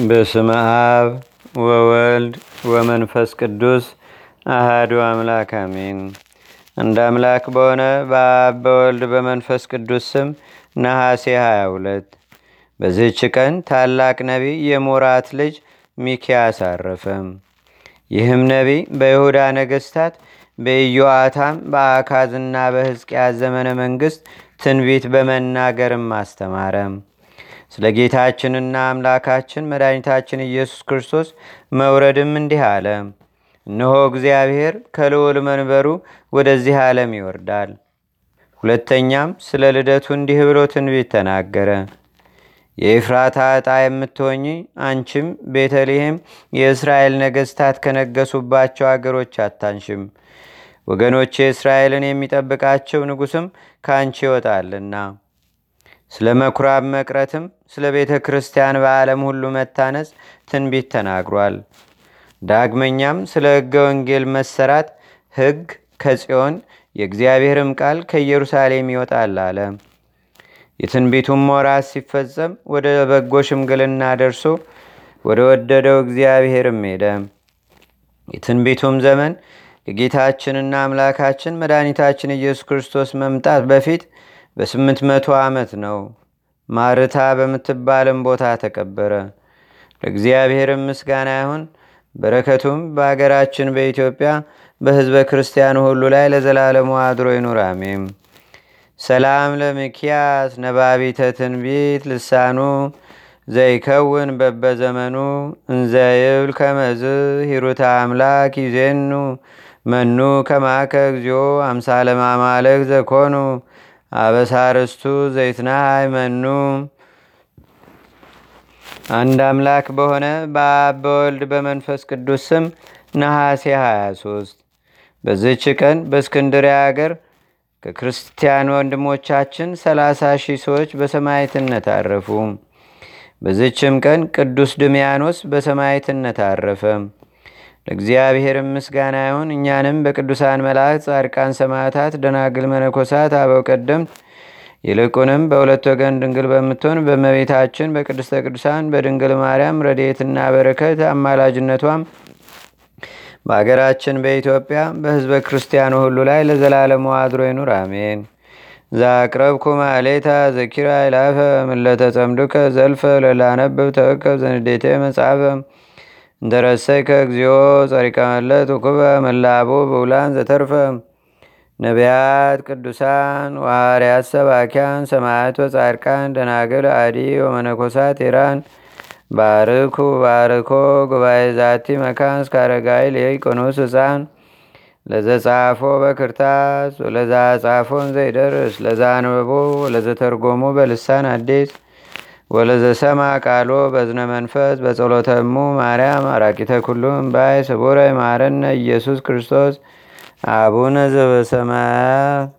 በስመ አብ ወወልድ ወመንፈስ ቅዱስ አህዱ አምላክ አሜን። እንደ አምላክ በሆነ በአብ በወልድ በመንፈስ ቅዱስ ስም ነሐሴ 22 በዚህች ቀን ታላቅ ነቢይ የሞራት ልጅ ሚኪያስ አረፈ። ይህም ነቢይ በይሁዳ ነገስታት በኢዮአታም በአካዝና በሕዝቅያስ ዘመነ መንግሥት ትንቢት በመናገርም አስተማረ። ስለ ጌታችንና አምላካችን መድኃኒታችን ኢየሱስ ክርስቶስ መውረድም እንዲህ አለ። እነሆ እግዚአብሔር ከልዑል መንበሩ ወደዚህ ዓለም ይወርዳል። ሁለተኛም ስለ ልደቱ እንዲህ ብሎ ትንቢት ተናገረ። የኤፍራታ ዕጣ የምትሆኝ አንቺም ቤተልሔም የእስራኤል ነገስታት ከነገሱባቸው አገሮች አታንሽም። ወገኖቼ እስራኤልን የሚጠብቃቸው ንጉስም ከአንቺ ይወጣልና ስለ መኩራብ መቅረትም ስለ ቤተ ክርስቲያን በዓለም ሁሉ መታነጽ ትንቢት ተናግሯል። ዳግመኛም ስለ ሕገ ወንጌል መሰራት ሕግ ከጽዮን የእግዚአብሔርም ቃል ከኢየሩሳሌም ይወጣል አለ። የትንቢቱም ወራት ሲፈጸም ወደ በጎ ሽምግልና ደርሶ ወደ ወደደው እግዚአብሔርም ሄደ። የትንቢቱም ዘመን የጌታችንና አምላካችን መድኃኒታችን ኢየሱስ ክርስቶስ መምጣት በፊት በስምንት መቶ ዓመት ነው። ማርታ በምትባልም ቦታ ተቀበረ። ለእግዚአብሔርም ምስጋና ይሁን። በረከቱም በአገራችን በኢትዮጵያ በህዝበ ክርስቲያኑ ሁሉ ላይ ለዘላለሙ አድሮ ይኑር፣ አሜም። ሰላም ለሚኪያስ ነባቢተ ትንቢት ልሳኑ ዘይከውን በበዘመኑ እንዘይብል ከመዝ ሂሩታ አምላክ ይዜኑ መኑ ከማከ እግዚኦ አምሳለ ማማለክ ዘኮኑ አበሳርስቱ ዘይትናሃይ መኑ አንድ አምላክ በሆነ በአብ በወልድ በመንፈስ ቅዱስ ስም ነሐሴ 23 በዝች ቀን በእስክንድርያ አገር ከክርስቲያን ወንድሞቻችን 30 ሺህ ሰዎች በሰማይትነት አረፉ። በዝችም ቀን ቅዱስ ድሚያኖስ በሰማይትነት አረፈ። ለእግዚአብሔርም ምስጋና ይሁን። እኛንም በቅዱሳን መላእክት፣ ጻድቃን፣ ሰማዕታት፣ ደናግል፣ መነኮሳት፣ አበው ቀደምት ይልቁንም በሁለት ወገን ድንግል በምትሆን በመቤታችን በቅድስተ ቅዱሳን በድንግል ማርያም ረድኤትና በረከት አማላጅነቷም በአገራችን በኢትዮጵያ በህዝበ ክርስቲያኑ ሁሉ ላይ ለዘላለሙ አድሮ ይኑር፣ አሜን። ዛቅረብኩ ማሌታ ዘኪራ ይላፈ ምለተጸምዱከ ዘልፈ ለላነብብ ተወከብ ዘንዴቴ መጽሐፈ እንተረሰይከ እግዚኦ ጸሪቀመለት ውኩበ መላቡ ብውላን ዘተርፈ። ነቢያት፣ ቅዱሳን፣ ዋርያት፣ ሰባኪያን፣ ሰማያት ወጻድቃን፣ ደናግል፣ አዲ ወመነኮሳት ኢራን። ባርኩ ባርኮ ጉባኤ ዛቲ መካን እስካረጋይ ሊቆኖስ ህፃን ለዘጻፎ በክርታስ ወለዛ ጻፎን ዘይደርስ ለዛ አንበቦ ወለዘተርጎሞ በልሳን አዲስ ወለዘሰማ ቃሎ በዝነ መንፈስ በጸሎተሙ ማርያም አራቂተ ኩሉም ባይ ስቡረ ማረነ ኢየሱስ ክርስቶስ አቡነ ዘበሰማያት